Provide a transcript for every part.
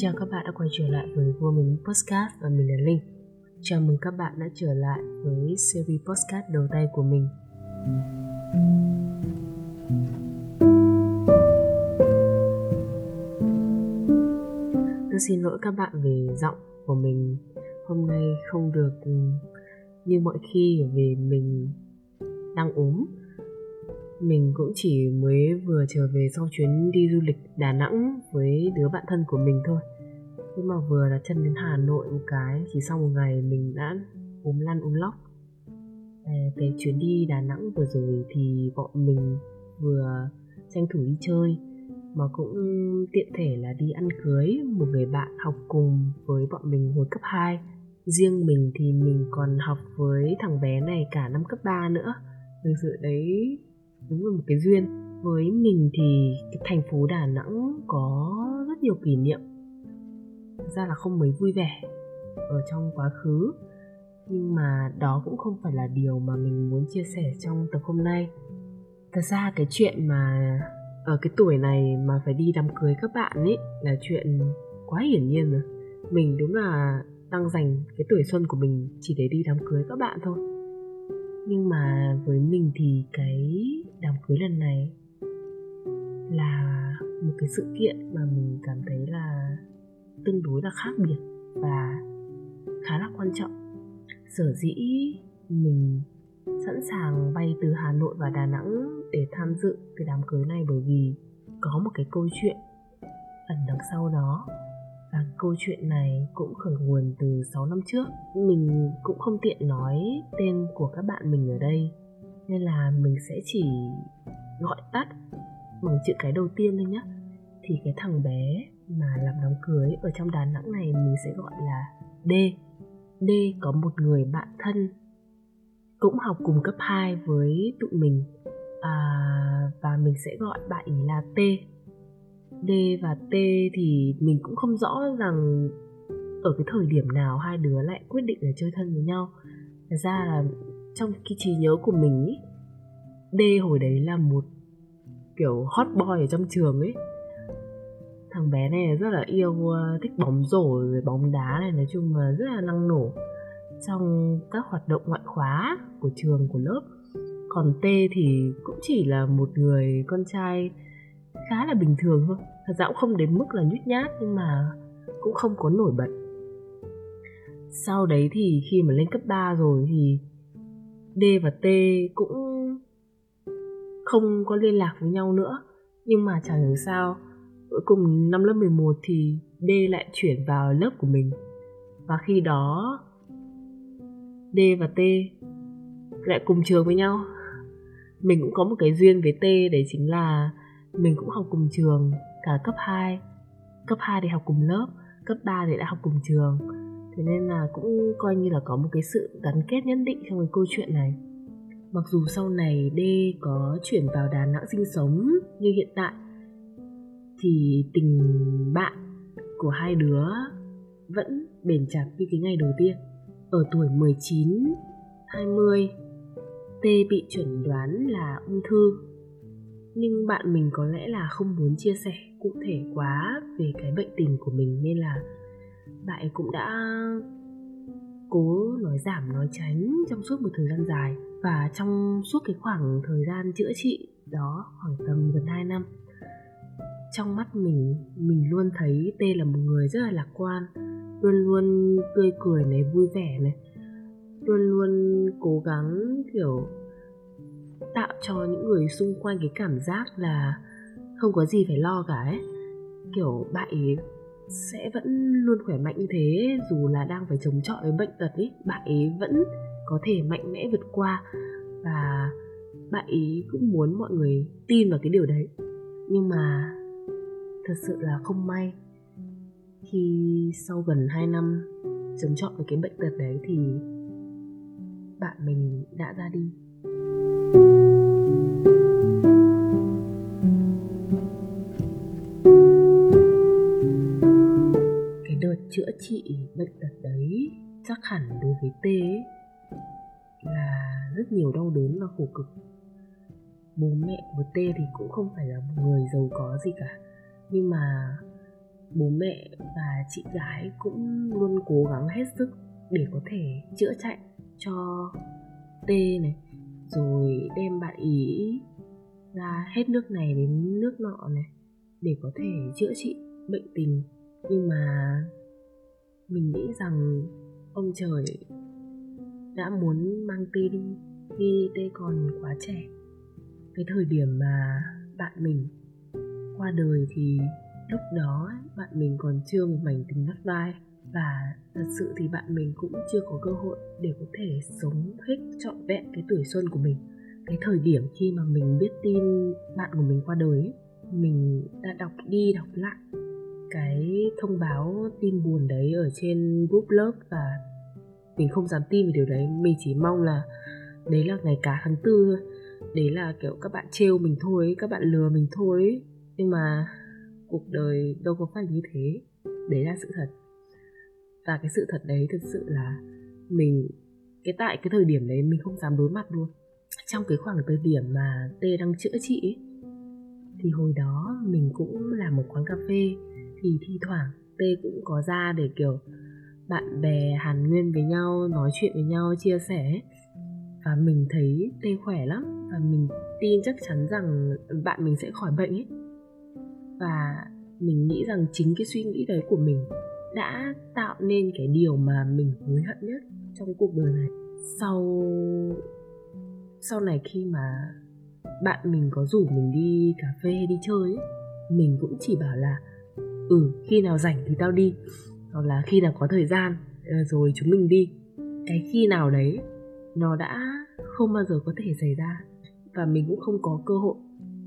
chào các bạn đã quay trở lại với Woman Podcast và mình là Linh. Chào mừng các bạn đã trở lại với series podcast đầu tay của mình. Tôi xin lỗi các bạn về giọng của mình hôm nay không được ừ, như mọi khi vì mình đang ốm mình cũng chỉ mới vừa trở về sau chuyến đi du lịch Đà Nẵng với đứa bạn thân của mình thôi nhưng mà vừa đặt chân đến Hà Nội một cái chỉ sau một ngày mình đã ốm lăn ốm lóc. À, cái chuyến đi Đà Nẵng vừa rồi thì bọn mình vừa tranh thủ đi chơi mà cũng tiện thể là đi ăn cưới một người bạn học cùng với bọn mình hồi cấp 2 riêng mình thì mình còn học với thằng bé này cả năm cấp 3 nữa. Thực sự đấy đúng là một cái duyên. Với mình thì cái thành phố đà nẵng có rất nhiều kỷ niệm ra là không mấy vui vẻ ở trong quá khứ. Nhưng mà đó cũng không phải là điều mà mình muốn chia sẻ trong tập hôm nay. Thật ra cái chuyện mà ở cái tuổi này mà phải đi đám cưới các bạn ấy là chuyện quá hiển nhiên rồi. Mình đúng là đang dành cái tuổi xuân của mình chỉ để đi đám cưới các bạn thôi. Nhưng mà với mình thì cái đám cưới lần này là một cái sự kiện mà mình cảm thấy là tương đối là khác biệt và khá là quan trọng. Sở dĩ mình sẵn sàng bay từ hà nội và đà nẵng để tham dự cái đám cưới này bởi vì có một cái câu chuyện ẩn đằng sau đó. Và câu chuyện này cũng khởi nguồn từ 6 năm trước. Mình cũng không tiện nói tên của các bạn mình ở đây, nên là mình sẽ chỉ gọi tắt bằng chữ cái đầu tiên thôi nhé thì cái thằng bé mà làm đám cưới ở trong Đà Nẵng này mình sẽ gọi là D. D có một người bạn thân cũng học cùng cấp 2 với tụi mình à, và mình sẽ gọi bạn ấy là T. D và T thì mình cũng không rõ rằng ở cái thời điểm nào hai đứa lại quyết định là chơi thân với nhau. Thật ra là trong cái trí nhớ của mình ý, D hồi đấy là một kiểu hot boy ở trong trường ấy thằng bé này rất là yêu ờ, thích bóng rổ rồi bóng đá này, nói chung là rất là năng nổ trong các hoạt động ngoại khóa của trường, của lớp. Còn T thì cũng chỉ là một người con trai khá là bình thường thôi. Thật ra cũng không đến mức là nhút nhát, nhưng mà cũng không có nổi bật. Sau đấy thì khi mà lên cấp 3 rồi thì D và T cũng không có liên lạc với nhau nữa. Nhưng mà chẳng hiểu sao cuối cùng năm lớp 11 thì D lại chuyển vào lớp của mình. Và khi đó, D và T lại cùng trường với nhau. Mình cũng có một cái duyên với T, đấy chính là mình cũng học cùng trường cả cấp 2 cấp 2 thì học cùng lớp, cấp 3 thì đã học cùng trường. Thế nên là cũng coi như là có một cái sự gắn kết nhất định trong cái câu chuyện này. Mặc dù sau này D có chuyển vào Đà Nẵng sinh sống như hiện tại thì tình bạn của hai đứa vẫn bền chặt như cái ngày đầu tiên. Ở tuổi 19 20 T bị chuẩn đoán là ung thư. Nhưng bạn mình có lẽ là không muốn chia sẻ cụ thể quá về cái bệnh tình của mình nên là bạn cũng đã cố nói giảm, nói tránh trong suốt một thời gian dài. Và trong suốt cái khoảng thời gian chữa trị đó khoảng tầm gần 2 năm trong mắt mình mình luôn thấy T là một người rất là lạc quan, luôn luôn tươi cười này, vui vẻ này, luôn luôn cố gắng, kiểu, tạo cho những người xung quanh cái cảm giác là không có gì phải lo cả ấy. Kiểu, bạn ấy sẽ vẫn luôn khỏe mạnh như thế, dù là đang phải chống chọi với bệnh tật ấy, bạn ấy vẫn có thể mạnh mẽ vượt qua và bạn ấy cũng muốn mọi người tin vào cái điều đấy. Nhưng mà thật sự là không may. Khi sau gần 2 năm chống chọi với cái bệnh tật đấy thì bạn mình đã ra đi. Cái đợt chữa trị bệnh tật đấy chắc hẳn đối với T ấy, là rất nhiều đau đớn và khổ cực. Bố mẹ của T thì cũng không phải là một người giàu có gì cả nhưng mà bố mẹ và chị gái cũng luôn cố gắng hết sức để có thể chữa chạy cho T này, rồi đem bạn ý ra hết nước này đến nước nọ này để có thể chữa trị bệnh tình. Nhưng mà mình nghĩ rằng ông trời đã muốn mang T đi, khi T còn quá trẻ. Cái thời điểm mà bạn mình qua đời thì lúc đó bạn mình còn chưa một mảnh tình vắt vai và thật sự thì bạn mình cũng chưa có cơ hội để có thể sống hết trọn vẹn cái tuổi xuân của mình. Cái thời điểm khi mà mình biết tin bạn của mình qua đời mình đã đọc đi đọc lại cái thông báo tin buồn đấy ở trên group lớp và mình không dám tin về điều đấy. Mình chỉ mong là đấy là ngày cả tháng tư thôi. Đấy là kiểu các bạn trêu mình thôi, các bạn lừa mình thôi nhưng mà cuộc đời đâu có phải như thế. Đấy là sự thật. Và cái sự thật đấy thực sự là mình cái tại cái thời điểm đấy mình không dám đối mặt luôn. Trong cái khoảng thời điểm mà T đang chữa trị ấy, thì hồi đó mình cũng làm một quán cà phê thì thi thoảng T cũng có ra để kiểu bạn bè hàn nguyên với nhau nói chuyện với nhau chia sẻ và mình thấy T khỏe lắm. Và mình tin chắc chắn rằng bạn mình sẽ khỏi bệnh ấy và mình nghĩ rằng chính cái suy nghĩ đấy của mình đã tạo nên cái điều mà mình hối hận nhất trong cuộc đời này. Sau sau này khi mà bạn mình có rủ mình đi cà phê đi chơi ấy, mình cũng chỉ bảo là ừ khi nào rảnh thì tao đi. Hoặc là khi nào có thời gian ờ, rồi chúng mình đi. Cái khi nào đấy nó đã không bao giờ có thể xảy ra. Và mình cũng không có cơ hội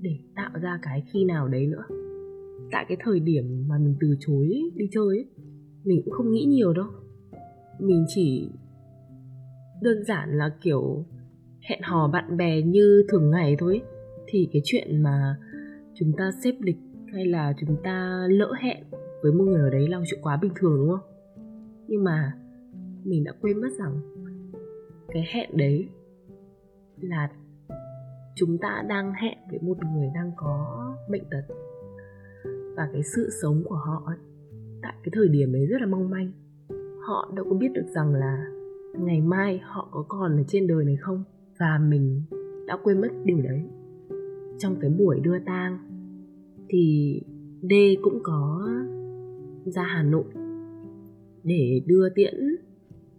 để tạo ra cái khi nào đấy nữa tại cái thời điểm mà mình từ chối đi chơi ấy, mình cũng không nghĩ nhiều đâu. Mình chỉ đơn giản là kiểu hẹn hò bạn bè như thường ngày thôi thì cái chuyện mà chúng ta xếp lịch hay là chúng ta lỡ hẹn với một người ở đấy là chuyện quá bình thường đúng không? Nhưng mà mình đã quên mất rằng cái hẹn đấy là chúng ta đang hẹn với một người đang có bệnh tật và cái sự sống của họ ấy, tại cái thời điểm ấy rất là mong manh. Họ đâu có biết được rằng là ngày mai họ có còn ở trên đời này không? Và mình đã quên mất điều đấy. Trong cái buổi đưa tang thì D cũng có ra Hà Nội để đưa tiễn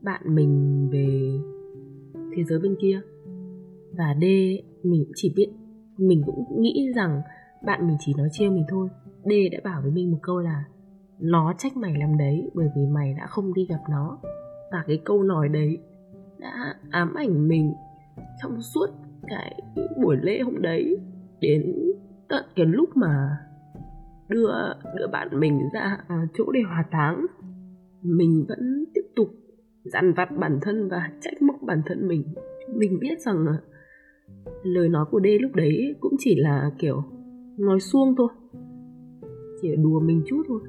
bạn mình về thế giới bên kia. Và D mình cũng chỉ biết mình cũng nghĩ rằng bạn mình chỉ nói trêu mình thôi. D đã bảo với mình một câu là, nó trách mày làm đấy, bởi vì mày đã không đi gặp nó. Và cái câu nói đấy đã ám ảnh mình trong suốt cái buổi lễ hôm đấy, đến tận cái lúc mà đưa đưa bạn mình ra à, chỗ để hòa táng. Mình vẫn tiếp tục dằn vặt bản thân và trách móc bản thân mình. Mình biết rằng à, lời nói của D lúc đấy cũng chỉ là kiểu nói suông thôi chỉ đùa mình chút thôi.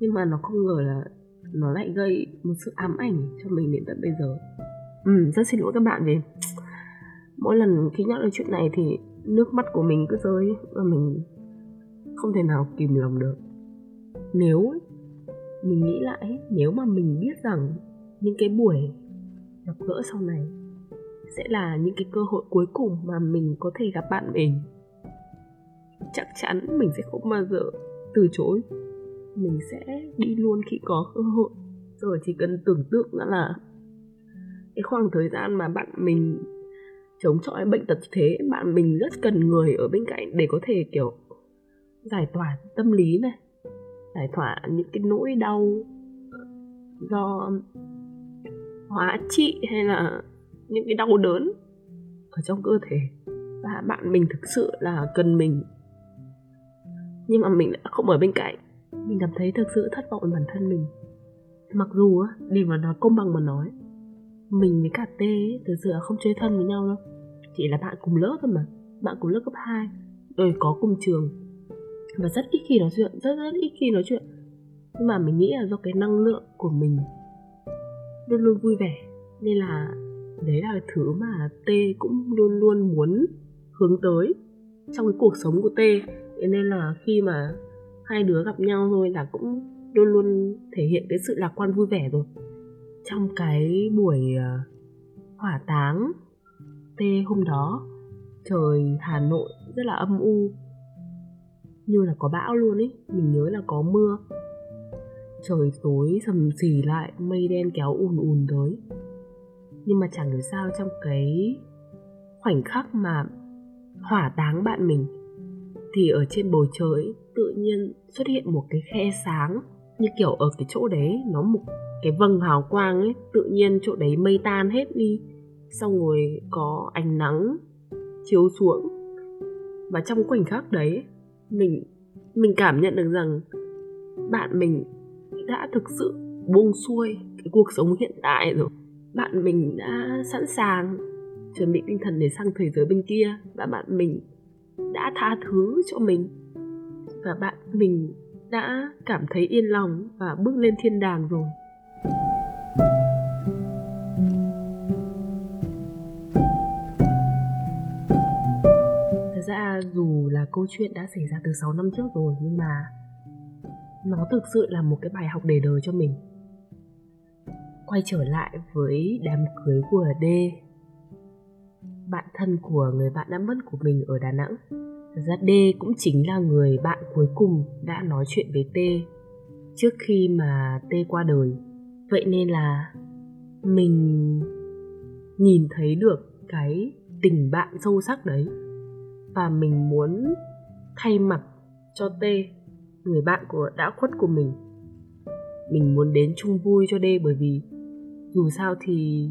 Nhưng mà nó không ngờ là nó lại gây một sự ám ảnh cho mình đến tận bây giờ. Ừ rất xin lỗi các bạn vì mỗi lần khi nhắc đến chuyện này thì nước mắt của mình cứ rơi và mình không thể nào kìm lòng được. Nếu mình nghĩ lại nếu mà mình biết rằng những cái buổi gặp gỡ sau này sẽ là những cái cơ hội cuối cùng mà mình có thể gặp bạn mình chắc chắn mình sẽ không bao giờ từ chối. Mình sẽ đi luôn khi có cơ hội. Rồi chỉ cần tưởng tượng ra là cái khoảng thời gian mà bạn mình chống chọi bệnh tật thế, bạn mình rất cần người ở bên cạnh để có thể, kiểu, giải tỏa tâm lý này, giải tỏa những cái nỗi đau do hóa trị hay là những cái đau đớn ở trong cơ thể. Và bạn mình thực sự là cần mình nhưng mà mình đã không ở bên cạnh. Mình cảm thấy thực sự thất vọng về bản thân mình. Mặc dù á để mà nói công bằng mà nói, mình với cả T thực sự là không chơi thân với nhau đâu. Chỉ là bạn cùng lớp thôi mà, bạn cùng lớp cấp 2 rồi ừ, có cùng trường. Và rất ít khi nói chuyện, rất rất ít khi nói chuyện. Nhưng mà mình nghĩ là do cái năng lượng của mình luôn luôn vui vẻ, nên là đấy là thứ mà T cũng luôn luôn muốn hướng tới trong cái cuộc sống của thế nên là khi mà hai đứa gặp nhau thôi là cũng luôn luôn thể hiện cái sự lạc quan vui vẻ rồi. Trong cái buổi ờ, hỏa táng tê hôm đó, trời hà nội rất là âm u, như là có bão luôn ấy, mình nhớ là có mưa. Trời tối sầm xì lại, mây đen kéo ùn ùn tới. Nhưng mà chẳng hiểu sao trong cái khoảnh khắc mà hỏa táng bạn mình thì ở trên bầu trời tự nhiên xuất hiện một cái khe sáng, như kiểu ở cái chỗ đấy, nó một cái vầng hào quang ấy, tự nhiên chỗ đấy mây tan hết đi. Xong rồi có ánh nắng chiếu xuống. Và trong khoảnh khắc đấy, mình mình cảm nhận được rằng bạn mình đã thực sự buông xuôi cái cuộc sống hiện tại rồi. Bạn mình đã sẵn sàng chuẩn bị tinh thần để sang thế giới bên kia và bạn mình đã tha thứ cho mình. Và bạn, mình đã cảm thấy yên lòng và bước lên thiên đàng rồi. Thật ra dù là câu chuyện đã xảy ra từ 6 năm trước rồi, nhưng mà nó thực sự là một cái bài học để đời cho mình. Quay trở lại với đám cưới của D bạn thân của người bạn đã mất của mình ở Đà Nẵng Thật ra D cũng chính là người bạn cuối cùng đã nói chuyện với T trước khi mà T qua đời. Vậy nên là mình nhìn thấy được cái tình bạn sâu sắc đấy và mình muốn thay mặt cho T, người bạn của đã khuất của mình. Mình muốn đến chung vui cho D bởi vì dù sao thì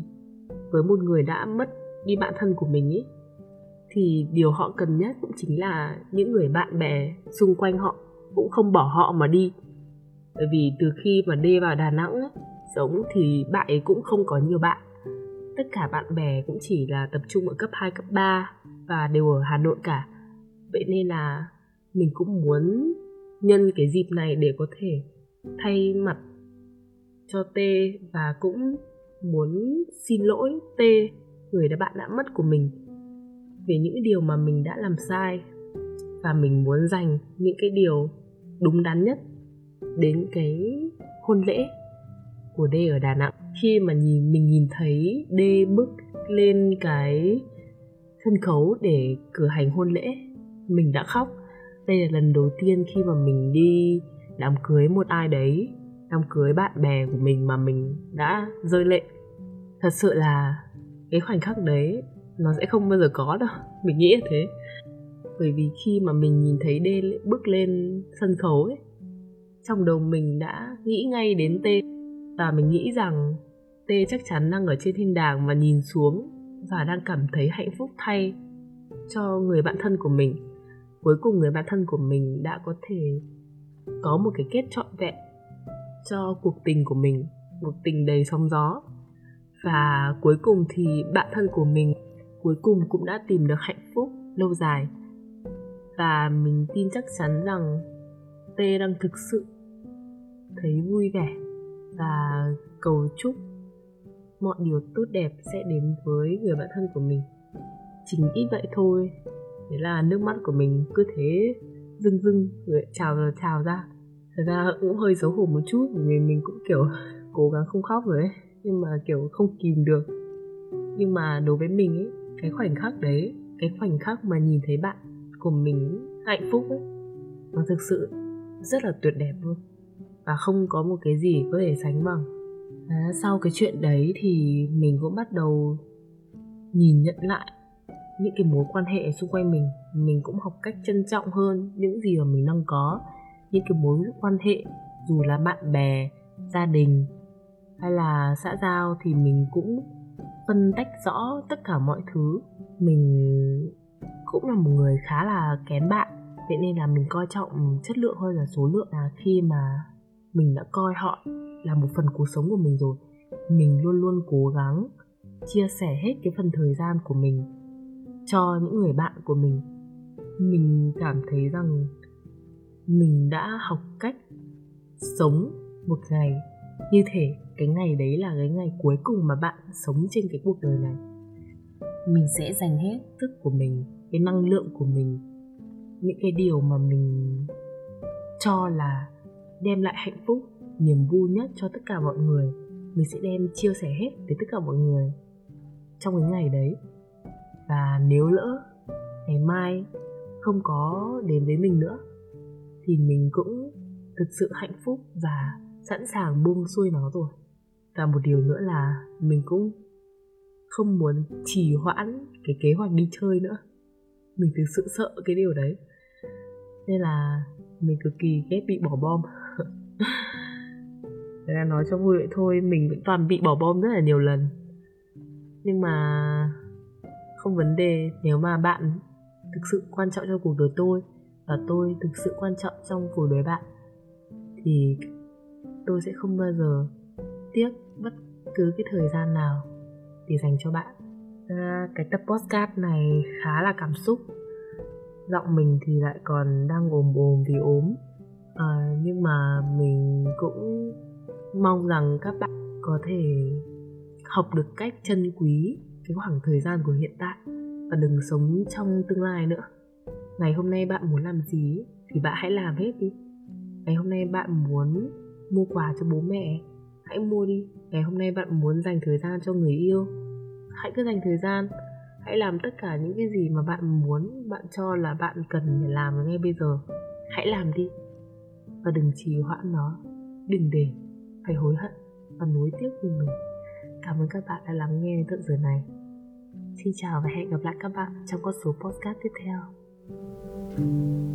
với một người đã mất đi bạn thân của mình ý thì điều họ cần nhất cũng chính là những người bạn bè xung quanh họ cũng không bỏ họ mà đi. Bởi vì từ khi mà đi vào Đà Nẵng ấy, sống thì bạn ấy cũng không có nhiều bạn. Tất cả bạn bè cũng chỉ là tập trung ở cấp 2, cấp 3 và đều ở Hà Nội cả. Vậy nên là mình cũng muốn nhân cái dịp này để có thể thay mặt cho T và cũng muốn xin lỗi T người đã bạn đã mất của mình về những điều mà mình đã làm sai và mình muốn dành những cái điều đúng đắn nhất đến cái hôn lễ của D ở Đà Nẵng. Khi mà nhìn, mình nhìn thấy D bước lên cái sân khấu để cử hành hôn lễ, mình đã khóc. Đây là lần đầu tiên khi mà mình đi đám cưới một ai đấy, đám cưới bạn bè của mình mà mình đã rơi lệ. Thật sự là cái khoảnh khắc đấy nó sẽ không bao giờ có đâu. Mình nghĩ là thế. Bởi vì khi mà mình nhìn thấy đê bước lên sân khấu ấy, trong đầu mình đã nghĩ ngay đến tê. Và mình nghĩ rằng tê chắc chắn đang ở trên thiên đàng và nhìn xuống và đang cảm thấy hạnh phúc thay cho người bạn thân của mình. Cuối cùng người bạn thân của mình đã có thể có một cái kết trọn vẹn cho cuộc tình của mình, một tình đầy sóng gió và cuối cùng thì bạn thân của mình cuối cùng cũng đã tìm được hạnh phúc lâu dài. Và mình tin chắc chắn rằng T đang thực sự thấy vui vẻ và cầu chúc mọi điều tốt đẹp sẽ đến với người bạn thân của mình. Chính ít vậy thôi, thế là nước mắt của mình cứ thế rưng rưng, rồi trào rồi trào ra. Thật ra cũng hơi xấu hổ một chút, vì mình cũng, kiểu, cố gắng không khóc rồi ấy nhưng mà kiểu không kìm được. Nhưng mà đối với mình ấy cái khoảnh khắc đấy cái khoảnh khắc mà nhìn thấy bạn của mình hạnh phúc ấy nó thực sự rất là tuyệt đẹp luôn. Và không có một cái gì có thể sánh bằng. À, sau cái chuyện đấy thì mình cũng bắt đầu nhìn nhận lại những cái mối quan hệ xung quanh mình. Mình cũng học cách trân trọng hơn những gì mà mình đang có những cái mối quan hệ dù là bạn bè gia đình hay là xã giao thì mình cũng phân tách rõ tất cả mọi thứ. Mình cũng là một người khá là kén bạn vậy nên là mình coi trọng chất lượng hơn là số lượng. Là khi mà mình đã coi họ là một phần cuộc sống của mình rồi, mình luôn luôn cố gắng chia sẻ hết cái phần thời gian của mình cho những người bạn của mình. Mình cảm thấy rằng mình đã học cách sống một ngày như thể cái ngày đấy là cái ngày cuối cùng mà bạn sống trên cái cuộc đời này. Mình sẽ dành hết sức của mình, cái năng lượng của mình, những cái điều mà mình cho là đem lại hạnh phúc, niềm vui nhất cho tất cả mọi người. Mình sẽ đem chia sẻ hết với tất cả mọi người trong cái ngày đấy. Và nếu lỡ ngày mai không có đến với mình nữa, thì mình cũng thực sự hạnh phúc và sẵn sàng buông xuôi nó rồi. Và một điều nữa là mình cũng không muốn trì hoãn cái kế hoạch đi chơi nữa. Mình thực sự sợ cái điều đấy. Nên là mình cực kỳ ghét bị bỏ bom. Thế là nói cho vui vậy thôi, Mình vẫn toàn bị bỏ bom rất là nhiều lần. Nhưng mà Không vấn đề Nếu mà bạn thực sự quan trọng trong cuộc đời tôi Và tôi thực sự quan trọng trong cuộc đời bạn, Thì tôi sẽ không bao giờ tiếc bất cứ cái thời gian nào để dành cho bạn. À, cái tập podcast này khá là cảm xúc. Giọng mình thì lại còn đang ồm ồm vì ốm. À, nhưng mà mình cũng mong rằng các bạn có thể học được cách trân quý cái khoảng thời gian của hiện tại và đừng sống trong tương lai nữa. Ngày hôm nay bạn muốn làm gì thì bạn hãy làm hết đi. Ngày hôm nay bạn muốn mua quà cho bố mẹ. Hãy mua đi, ngày hôm nay bạn muốn dành thời gian cho người yêu. Hãy cứ dành thời gian. Hãy làm tất cả những cái gì mà bạn muốn, bạn cho là bạn cần phải làm ngay bây giờ. Hãy làm đi. Và đừng trì hoãn nó. Đừng để phải hối hận và nuối tiếc vì mình. Cảm ơn các bạn đã lắng nghe đến tận giờ này. Xin chào và hẹn gặp lại các bạn trong các số podcast tiếp theo. thank you